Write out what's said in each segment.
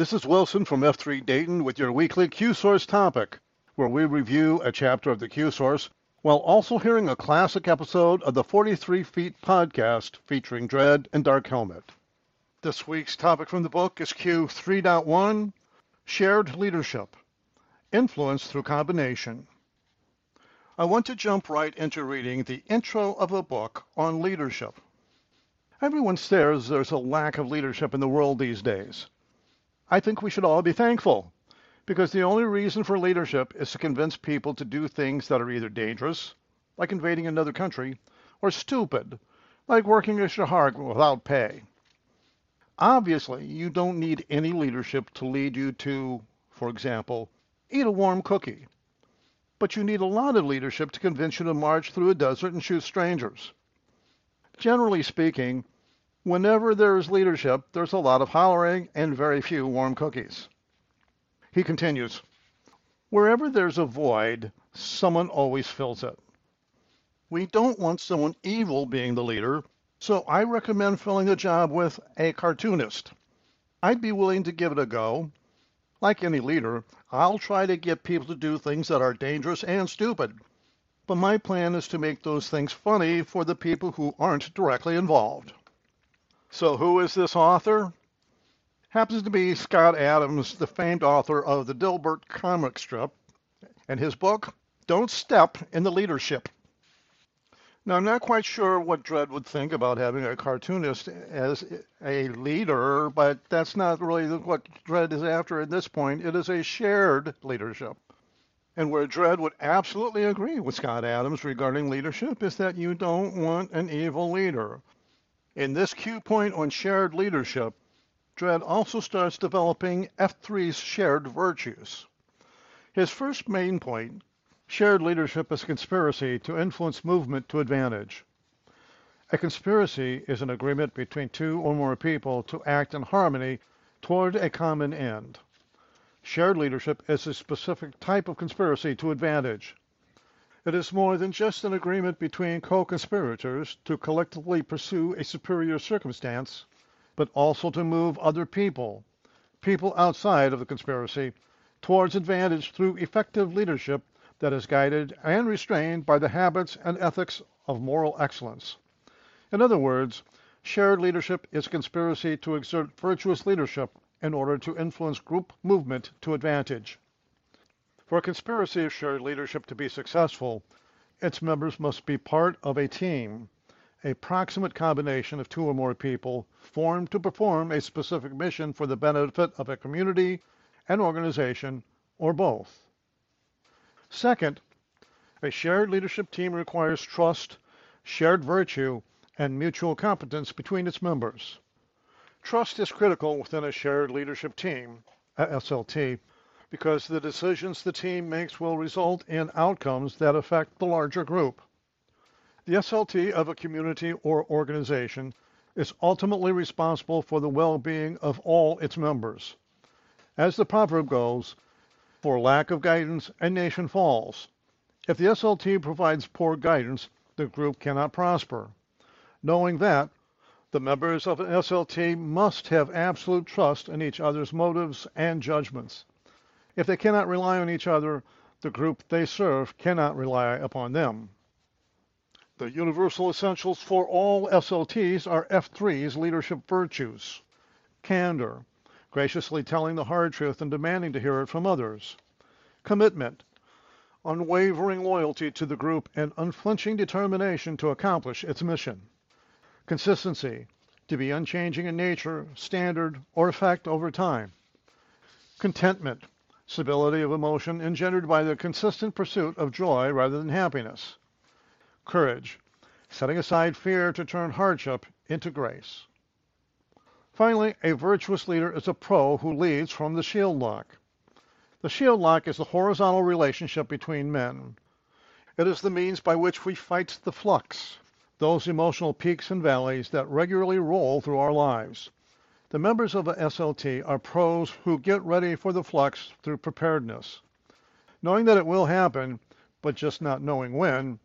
This is Wilson from F3 Dayton with your weekly Q Source topic, where we review a chapter of the Q Source while also hearing a classic episode of the 43 Feet podcast featuring Dread and Dark Helmet. This week's topic from the book is Q 3.1 Shared Leadership Influence Through Combination. I want to jump right into reading the intro of a book on leadership. Everyone says there's a lack of leadership in the world these days. I think we should all be thankful because the only reason for leadership is to convince people to do things that are either dangerous, like invading another country, or stupid, like working a hard without pay. Obviously, you don't need any leadership to lead you to, for example, eat a warm cookie. But you need a lot of leadership to convince you to march through a desert and shoot strangers. Generally speaking, Whenever there is leadership, there's a lot of hollering and very few warm cookies. He continues Wherever there's a void, someone always fills it. We don't want someone evil being the leader, so I recommend filling the job with a cartoonist. I'd be willing to give it a go. Like any leader, I'll try to get people to do things that are dangerous and stupid. But my plan is to make those things funny for the people who aren't directly involved. So, who is this author? Happens to be Scott Adams, the famed author of the Dilbert comic strip, and his book, Don't Step in the Leadership. Now, I'm not quite sure what Dread would think about having a cartoonist as a leader, but that's not really what Dread is after at this point. It is a shared leadership. And where Dread would absolutely agree with Scott Adams regarding leadership is that you don't want an evil leader. In this Q point on shared leadership, Dread also starts developing F3's shared virtues. His first main point, shared leadership is conspiracy to influence movement to advantage. A conspiracy is an agreement between two or more people to act in harmony toward a common end. Shared leadership is a specific type of conspiracy to advantage. It is more than just an agreement between co-conspirators to collectively pursue a superior circumstance, but also to move other people, people outside of the conspiracy, towards advantage through effective leadership that is guided and restrained by the habits and ethics of moral excellence. In other words, shared leadership is conspiracy to exert virtuous leadership in order to influence group movement to advantage. For a conspiracy of shared leadership to be successful, its members must be part of a team, a proximate combination of two or more people formed to perform a specific mission for the benefit of a community, an organization, or both. Second, a shared leadership team requires trust, shared virtue, and mutual competence between its members. Trust is critical within a shared leadership team, SLT, because the decisions the team makes will result in outcomes that affect the larger group. The SLT of a community or organization is ultimately responsible for the well-being of all its members. As the proverb goes, for lack of guidance, a nation falls. If the SLT provides poor guidance, the group cannot prosper. Knowing that, the members of an SLT must have absolute trust in each other's motives and judgments. If they cannot rely on each other, the group they serve cannot rely upon them. The universal essentials for all SLTs are F3's leadership virtues candor, graciously telling the hard truth and demanding to hear it from others. Commitment, unwavering loyalty to the group and unflinching determination to accomplish its mission. Consistency, to be unchanging in nature, standard, or effect over time. Contentment, stability of emotion engendered by the consistent pursuit of joy rather than happiness. Courage, setting aside fear to turn hardship into grace. Finally, a virtuous leader is a pro who leads from the shield lock. The shield lock is the horizontal relationship between men. It is the means by which we fight the flux, those emotional peaks and valleys that regularly roll through our lives. The members of a SLT are pros who get ready for the flux through preparedness. Knowing that it will happen, but just not knowing when,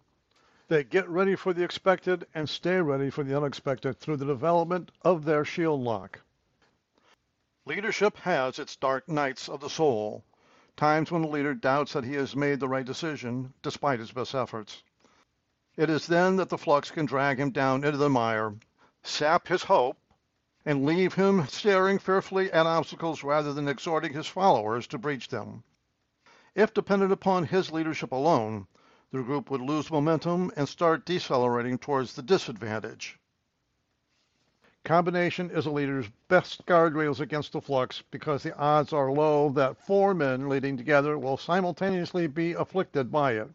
they get ready for the expected and stay ready for the unexpected through the development of their shield lock. Leadership has its dark nights of the soul, times when a leader doubts that he has made the right decision despite his best efforts. It is then that the flux can drag him down into the mire, sap his hope, and leave him staring fearfully at obstacles rather than exhorting his followers to breach them. If dependent upon his leadership alone, the group would lose momentum and start decelerating towards the disadvantage. Combination is a leader's best guardrails against the flux because the odds are low that four men leading together will simultaneously be afflicted by it.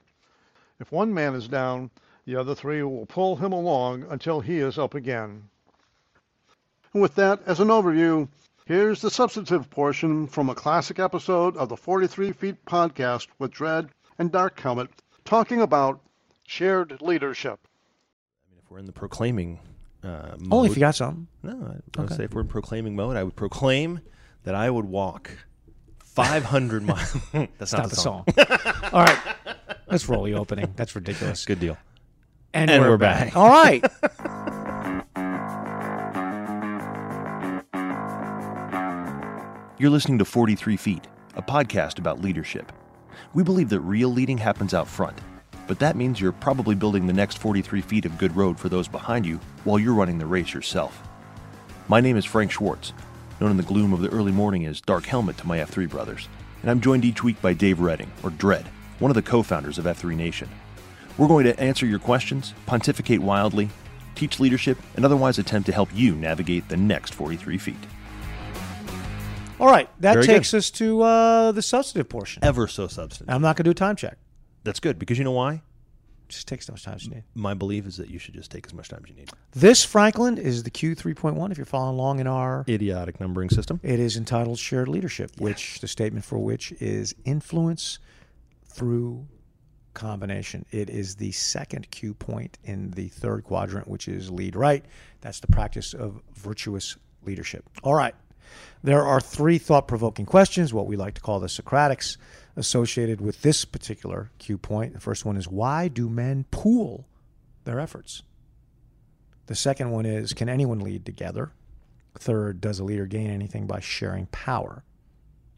If one man is down, the other three will pull him along until he is up again. And with that as an overview, here's the substantive portion from a classic episode of the 43 Feet podcast with Dread and Dark Helmet talking about shared leadership. I mean, if we're in the proclaiming uh, mode, Only if you got something. No, I would Okay. say if we're in proclaiming mode, I would proclaim that I would walk 500 miles. That's Stop not the, the song. All right. Let's roll the opening. That's ridiculous. Good deal. And, And we're, we're back. back. All right. You're listening to 43 Feet, a podcast about leadership. We believe that real leading happens out front, but that means you're probably building the next 43 feet of good road for those behind you while you're running the race yourself. My name is Frank Schwartz, known in the gloom of the early morning as Dark Helmet to my F3 brothers, and I'm joined each week by Dave Redding, or Dread, one of the co founders of F3 Nation. We're going to answer your questions, pontificate wildly, teach leadership, and otherwise attempt to help you navigate the next 43 feet. All right. That Very takes us to uh, the substantive portion. Ever so substantive. I'm not going to do a time check. That's good because you know why? Just takes as much time as you need. My belief is that you should just take as much time as you need. This, Franklin, is the Q3.1. If you're following along in our, Idiotic numbering system. it is entitled Shared Leadership, which the statement for which is influence through combination. It is the second Q point in the third quadrant, which is lead right. That's the practice of virtuous leadership. All right. There are three thought provoking questions, what we like to call the Socratics, associated with this particular Q point. The first one is why do men pool their efforts? The second one is can anyone lead together? Third, does a leader gain anything by sharing power?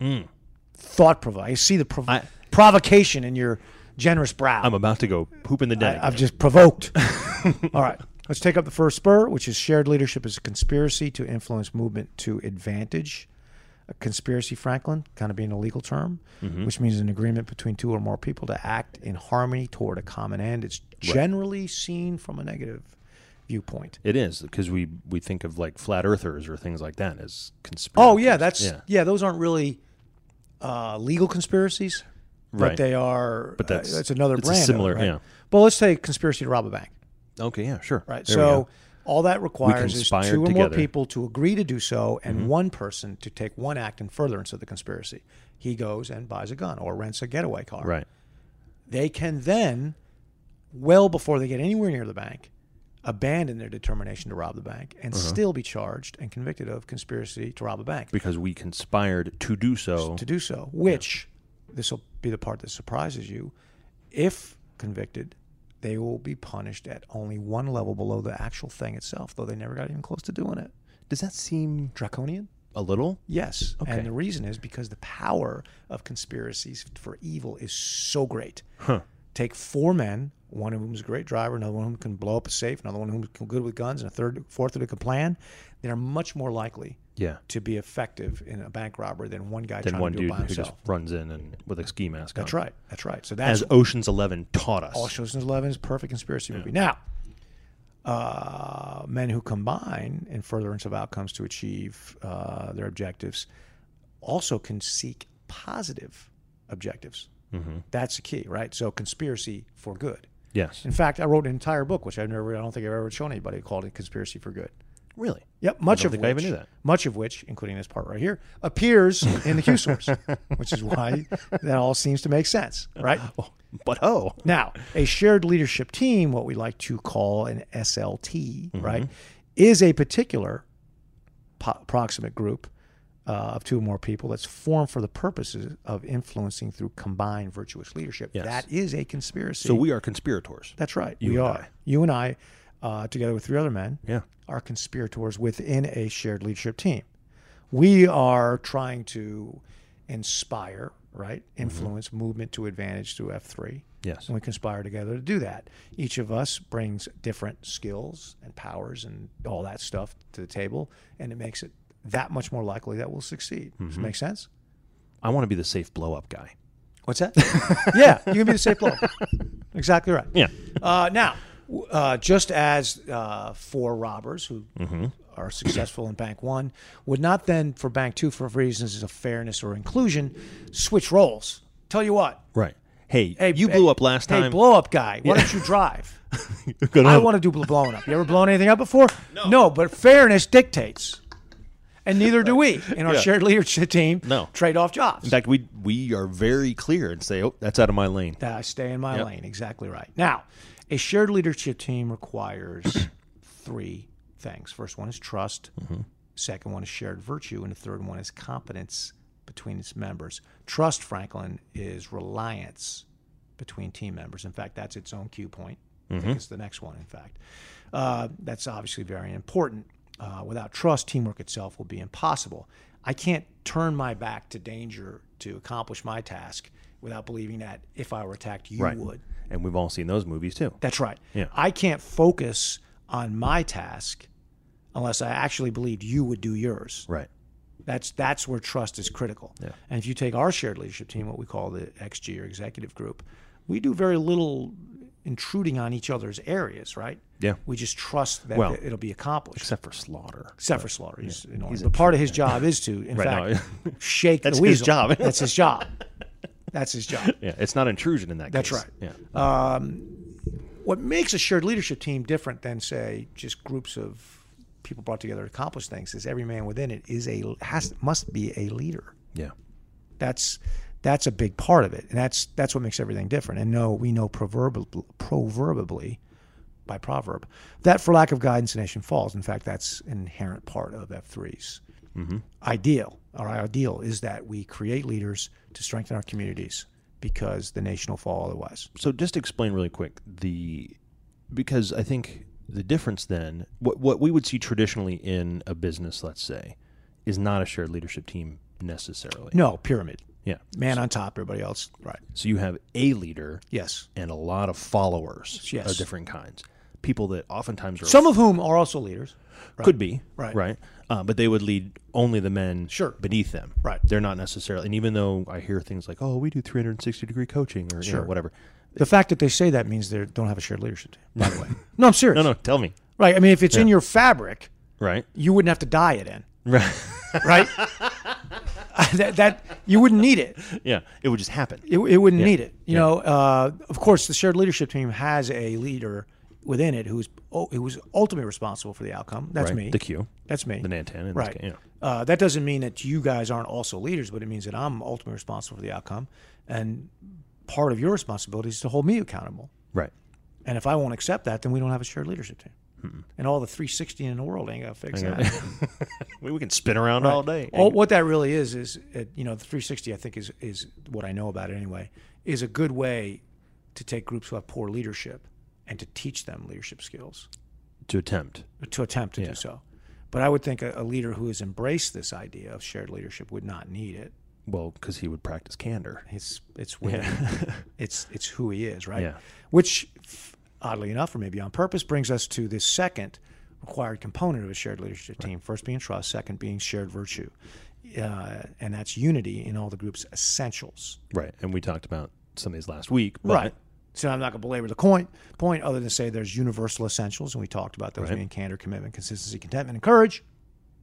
Mm. Thought provoking. I see the prov- I- provocation in your generous brow. I'm about to go poop in the den. I, have just provoked. All right. Let's take up the first spur, which is shared leadership is a conspiracy to influence movement to advantage. A conspiracy, Franklin, kind of being a legal term, which means an agreement between two or more people to act in harmony toward a common end. It's generally seen from a negative viewpoint. it is because we we think of like flat earthers or things like that as conspiracy. Oh yeah, that's yeah. yeah. those aren't really uh, legal conspiracies, but Right. they are. But that's- uh, that's another brand. of it, similar- right? yeah. Well, let's say conspiracy to rob a bank. Okay, yeah, sure. Right. There so all that requires is two or more together. Mm-hmm. people to agree to do so, and one person to take one act in furtherance of the conspiracy. He goes and buys a gun or rents a getaway car. right. They can then, well before they get anywhere near the bank, abandon their determination to rob the bank and Uh-huh. still be charged and convicted of conspiracy to rob a bank Because we conspired to do so. to do so. Which this will be the part that surprises you. If convicted, they will be punished at only one level below the actual thing itself, though they never got even close to doing it. Does that seem Draconian? a little? Yes. Okay. And the reason is because the power of conspiracies for evil is so great. Huh. Take four men, one of whom is a great driver, another one who can blow up a safe, another one whom who's good with guns, and a third, fourth who can plan. They're much more likely Yeah. to be effective in a bank robbery than one guy Then trying one to do it dude by who just himself. runs in and with a ski mask That's on. right. That's right. So that's As Ocean's Eleven taught us. all Ocean's Eleven is a perfect conspiracy movie. Now, uh, men who combine in furtherance of outcomes to achieve uh, their objectives also can seek positive objectives. Mm-hmm. That's the key, right? So conspiracy for good. yes. In fact, I wrote an entire book, which I've never, I don't think I've ever shown anybody, called it "Conspiracy for Good." Really? Yep, much of think which, I even knew that. much of which, including this part right here, appears in the Q source, which is why that all seems to make sense, right? Oh, but oh. Now, a shared leadership team, what we like to call an SLT, Mm-hmm. right, is a particular po- proximate group uh, of two or more people that's formed for the purposes of influencing through combined virtuous leadership. Yes. That is a conspiracy. So we are conspirators. That's right. You we and are. I. You and I, uh, together with three other men, Yeah. are conspirators within a shared leadership team. We are trying to inspire, right, Mm-hmm. influence movement to advantage through F3. Yes. And we conspire together to do that. Each of us brings different skills and powers and all that stuff to the table, and it makes it that much more likely that we'll succeed. Does it Mm-hmm. make sense? I want to be the safe blow up guy. What's that? yeah, you can be the safe blow. Exactly right. Yeah. Uh, now, uh, just as uh, for robbers who Mm-hmm. are successful in Bank One would not then for Bank Two, for reasons of fairness or inclusion, switch roles. Tell you what, Right. Hey, hey, you blew up last Hey, time. Hey, blow up guy, why don't you drive? Gonna I want to do blowing up. You ever blown anything up before? No. but fairness dictates, and neither do we in our Yeah. shared leadership team. No. trade off jobs. In fact, we we are very clear and say, "Oh, that's out of my lane." that I stay in my Yep. lane. Exactly right. Now, a shared leadership team requires three things. First one is trust. Second one is shared virtue, and the third one is competence between its members. Trust, Franklin, is reliance between team members. In fact, that's its own Q point. I think it's the next one. In fact, uh, that's obviously very important. Uh, without trust, teamwork itself will be impossible. I can't turn my back to danger to accomplish my task without believing that if I were attacked, you Right. would. And we've all seen those movies too. That's right. Yeah. I can't focus on my task unless I actually believed you would do yours. Right. That's that's where trust is critical. Yeah. And if you take our shared leadership team, what we call the XG or executive group, we do very little intruding on each other's areas, right? Yeah. We just trust that Well, it'll be accomplished. Except for Slaughter. Except for Slaughter, he's, he's but part of his job is to, in Right, fact, shake That's the his job. That's his job. That's his job. Yeah, it's not intrusion in that That's case. That's right. Yeah. Uh, um, what makes a shared leadership team different than say just groups of people brought together to accomplish things is every man within it is a has must be a leader yeah. that's that's a big part of it. And that's that's what makes everything different. And no we know proverbially, proverbially by proverb that for lack of guidance a nation falls. In fact that's an inherent part of f3's mm-hmm. ideal our ideal is that we create leaders to strengthen our communities because the nation will fall otherwise. So just explain really quick the because I think the difference then what what we would see traditionally in a business, let's say, is not a shared leadership team necessarily. no pyramid Yeah. man on top, everybody else. Right. So you have a leader Yes. and a lot of followers Yes. of different kinds. People that oftentimes are Some of whom are also leaders. could be Right. right, uh, but they would lead only the men Sure. beneath them. Right. They're not necessarily. And even though I hear things like, "Oh, we do 360 degree coaching" or you know, whatever. The fact that they say that means they don't have a shared leadership team. By the way. No, I'm serious. No, no, tell me. Right. I mean, if it's in your fabric, Right. you wouldn't have to dye it in. Right. Right. that, that you wouldn't need it. yeah. It would just happen. It, it wouldn't Yeah. need it. You Yeah. know, uh, of course, the shared leadership team has a leader within it who's oh, who's ultimately responsible for the outcome. That's right? me. The Q. That's me. The Nantan. Right. case, yeah. Uh, that doesn't mean that you guys aren't also leaders, but it means that I'm ultimately responsible for the outcome. And part of your responsibility is to hold me accountable. Right. And if I won't accept that, then we don't have a shared leadership team. And all the 360 in the world ain't gonna fix that. we, we can spin around all day. All, what that really is is, uh, you know, the 360 I think is is what I know about it anyway. Is a good way to take groups who have poor leadership and to teach them leadership skills to attempt. to attempt to Yeah. do so. But I would think a, a leader who has embraced this idea of shared leadership would not need it. Well, because he would practice candor. It's it's within, it's it's who he is, right? Yeah. Which, oddly enough, or maybe on purpose, brings us to this second required component of a shared leadership team. First being trust, second being shared virtue, uh, and that's unity in all the group's essentials. Right. And we talked about some of these last week. But Right. So I'm not going to belabor the point, point other than say there's universal essentials, and we talked about those Right. being candor, commitment, consistency, contentment, and courage.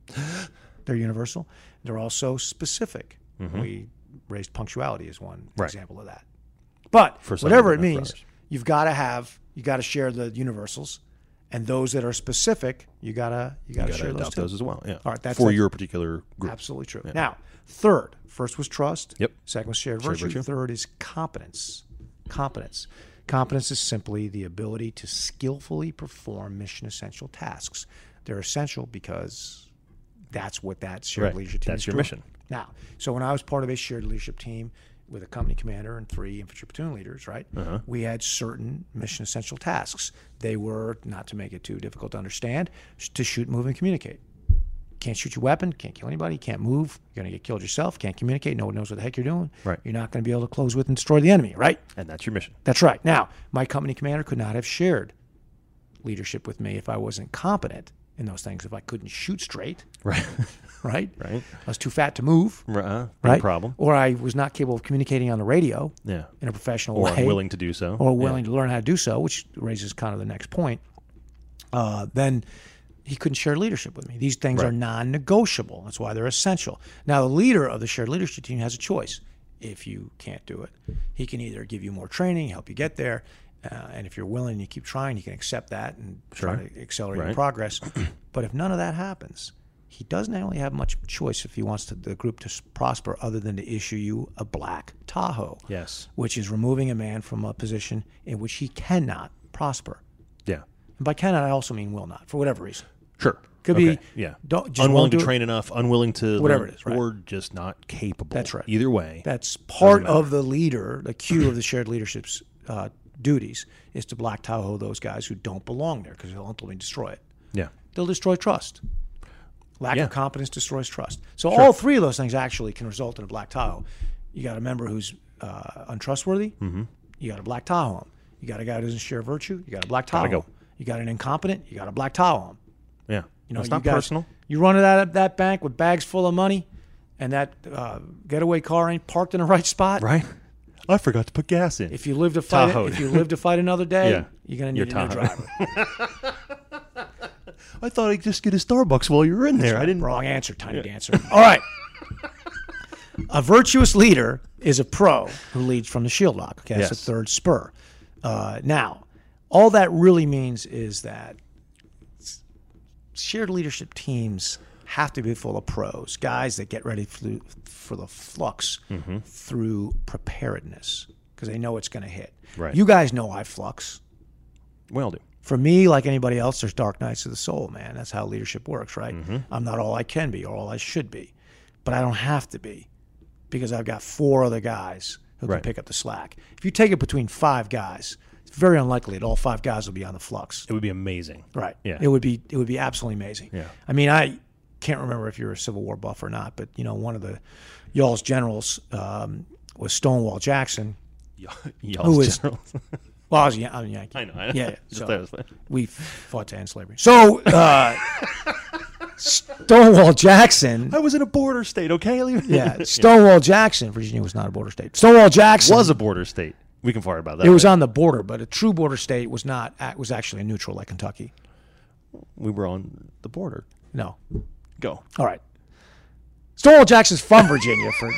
They're universal. They're also specific. We raised punctuality as one Mm-hmm. Right. example of that. But whatever it means, others. You've got to have you got to share the universals, and those that are specific, you gotta you You gotta got to share those too. those as well. Yeah. All right, that's for like- your particular group. Absolutely true. Now, third, first was trust. Yep. Second was shared, Shared virtue. virtue. Third is competence. Competence. Competence is simply the ability to skillfully perform mission essential tasks. They're essential because that's what that shared Right. leadership team That's your doing. mission. Now, so when I was part of a shared leadership team with a company commander and three infantry platoon leaders, right? Uh-huh. We had certain mission essential tasks. They were, not to make it too difficult to understand, to shoot, move, and communicate. Can't shoot your weapon, can't kill anybody, can't move, you're going to get killed yourself, can't communicate, no one knows what the heck you're doing. Right. You're not going to be able to close with and destroy the enemy, right? And that's your mission. That's right. Now, my company commander could not have shared leadership with me if I wasn't competent in those things, if I couldn't shoot straight, Right. right? Right. I was too fat to move, uh, right? problem. Or I was not capable of communicating on the radio Yeah. in a professional Or way, willing to do so. or Yeah. willing to learn how to do so, which raises kind of the next point. Uh, then he couldn't share leadership with me. These things are non-negotiable. That's why they're essential. Now, the leader of the shared leadership team has a choice. If you can't do it, he can either give you more training, help you get there, uh, and if you're willing and you keep trying, you can accept that and try to accelerate your progress. but if none of that happens, he doesn't really have much choice if he wants to, the group to prosper other than to issue you a black Tahoe Yes. which is removing a man from a position in which he cannot prosper. Yeah. And by cannot, I also mean will not, for whatever reason. Sure. Could Okay. be yeah. don't- just unwilling to do it. train enough, unwilling to Whatever learn, it is, right. or just not capable. That's right. Either way, That's part of the leader, the Q of the shared leadership's uh, duties is to black Tahoe those guys who don't belong there because they'll ultimately destroy it. yeah, They'll destroy trust. Lack Yeah. of competence destroys trust. So all three of those things actually can result in a black Tahoe. You got a member who's uh, untrustworthy. Mm-hmm. You got a black Tahoe. him. You got a guy who doesn't share virtue. You got a black Tahoe. Go. You got an incompetent. You got a black Tahoe. him. yeah. You know, it's not personal. You run it out of that bank with bags full of money, and that uh, getaway car ain't parked in the right spot. Right. I forgot to put gas in. If you live to fight, Tahoe. if you live to fight another day, Yeah. you're gonna Your need a new driver. I thought I'd just get a Starbucks while you were in there. I didn't. Wrong answer, tiny dancer. All right. A virtuous leader is a pro who leads from the shield lock. Okay, that's Yes. the third spur. Uh, now, all that really means is that s- shared leadership teams have to be full of pros, guys that get ready for the, for the flux Mm-hmm. through preparedness because they know it's going to hit. Right. You guys know I flux. Well, do. For me, like anybody else, there's dark nights of the soul, man. That's how leadership works, right? Mm-hmm. I'm not all I can be or all I should be, but I don't have to be because I've got four other guys who can pick up the slack. If you take it between five guys, it's very unlikely that all five guys will be on the flux. It would be amazing. Right. Yeah. It would be it would be absolutely amazing. Yeah. I mean, I can't remember if you're a Civil War buff or not, but you know, one of the y'all's generals um, was Stonewall Jackson. Y'all's Who. Well, I was I'm a Yankee. I know. I know. Yeah. yeah. Just So- thought it was funny. we fought to end slavery. So uh, Stonewall Jackson, I was in a border state. Okay. Yeah, Stonewall Jackson. Virginia was not a border state. Stonewall Jackson was a border state. We can fire about that. It was on the border, but a true border state was not. Was actually neutral, like Kentucky. We were on the border. No. Go. All right. Stonewall Jackson's from Virginia, for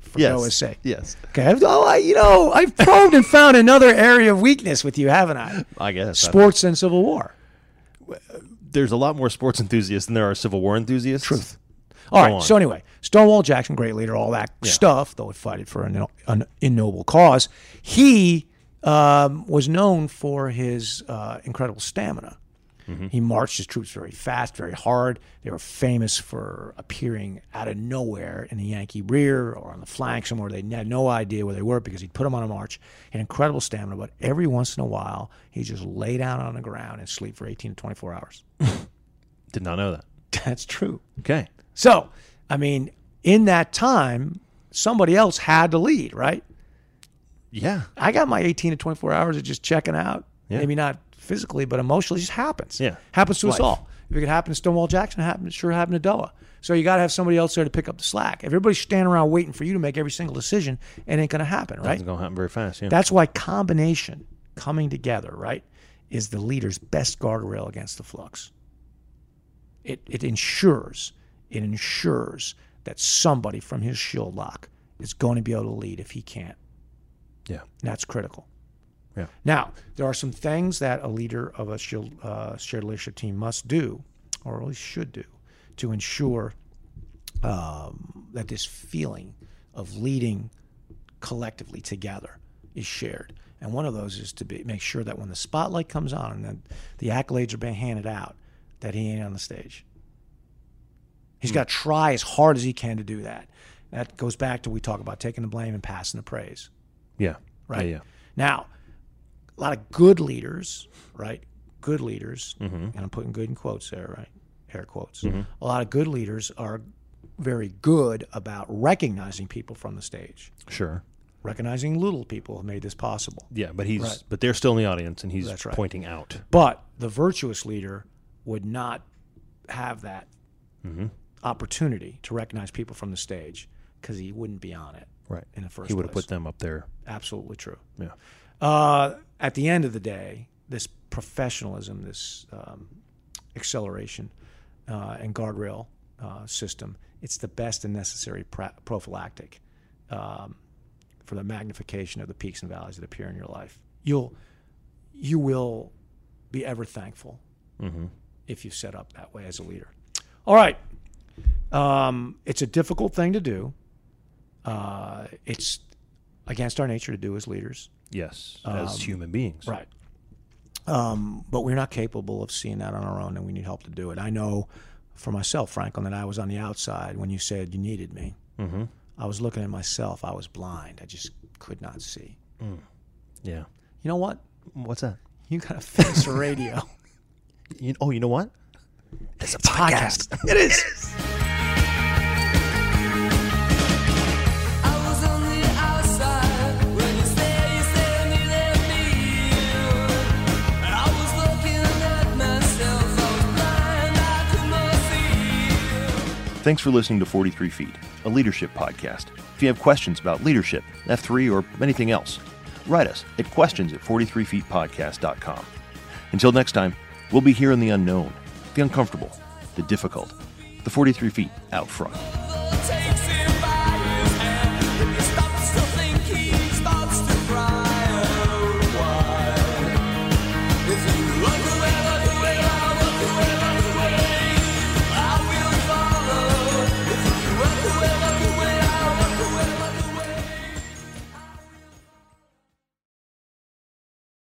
for Yes. Noah's sake. Yes. Okay. I've- Oh, I, you know, I've probed and found another area of weakness with you, haven't I? I guess. I Sports and Civil War. There's a lot more sports enthusiasts than there are Civil War enthusiasts. Truth. All right. on. So anyway, Stonewall Jackson, great leader, all that stuff, though he fought for an, an ignoble cause. He um, was known for his uh, incredible stamina. He marched his troops very fast, very hard. They were famous for appearing out of nowhere in the Yankee rear or on the flank somewhere. They had no idea where they were because he'd put them on a march. He had incredible stamina, but every once in a while, he'd just lay down on the ground and sleep for 18 to 24 hours. Did not know that. That's true. Okay. So, I mean, in that time, somebody else had to lead, right? Yeah. I got my 18 to 24 hours of just checking out. Yeah. Maybe not physically, but emotionally, it just happens. Yeah. Happens to us all. If it could happen to Stonewall Jackson, it happened, it sure happened to Doa. So you got to have somebody else there to pick up the slack. If everybody's standing around waiting for you to make every single decision, it ain't going to happen, right? It's going to happen very fast. Yeah. That's why combination, coming together, right, is the leader's best guardrail against the flux. It, it ensures, it ensures that somebody from his shield lock is going to be able to lead if he can't. yeah. And that's critical. Yeah. Now, there are some things that a leader of a shield, uh, shared leadership team must do, or at least should do, to ensure um, that this feeling of leading collectively together is shared. And one of those is to be, make sure that when the spotlight comes on and the accolades are being handed out, that he ain't on the stage. He's got to try as hard as he can to do that. That goes back to we talk about taking the blame and passing the praise Yeah. right? Yeah. yeah. Now, a lot of good leaders, right? Good leaders, mm-hmm. and I'm putting good in quotes there, right? Air quotes. Mm-hmm. A lot of good leaders are very good about recognizing people from the stage, Sure. recognizing little people who made this possible. Yeah, but he's Right. but they're still in the audience and he's right. pointing out. But the virtuous leader would not have that mm-hmm. opportunity to recognize people from the stage because he wouldn't be on it Right. in the first He would have put them up there. Absolutely true. Yeah. Uh, at the end of the day, this professionalism, this um, acceleration uh, and guardrail uh, system, it's the best and necessary pra- prophylactic um, for the magnification of the peaks and valleys that appear in your life. You'll, you will be ever thankful if you set up that way as a leader. All right. Um, it's a difficult thing to do. Uh, it's against our nature to do as leaders. Yes. As human beings. Right. Um, but we're not capable of seeing that on our own, and we need help to do it. I know for myself, Franklin, that I was on the outside when you said you needed me. Mm-hmm. I was looking at myself. I was blind. I just could not see. Yeah. You know what? What's that? You got to face radio. You, oh, you know what? It's a podcast. It is. I Thanks for listening to 43 Feet, a leadership podcast. If you have questions about leadership, F3, or anything else, write us at questions at 43feetpodcast.com. Until next time, we'll be here in the unknown, the uncomfortable, the difficult, the 43 feet out front.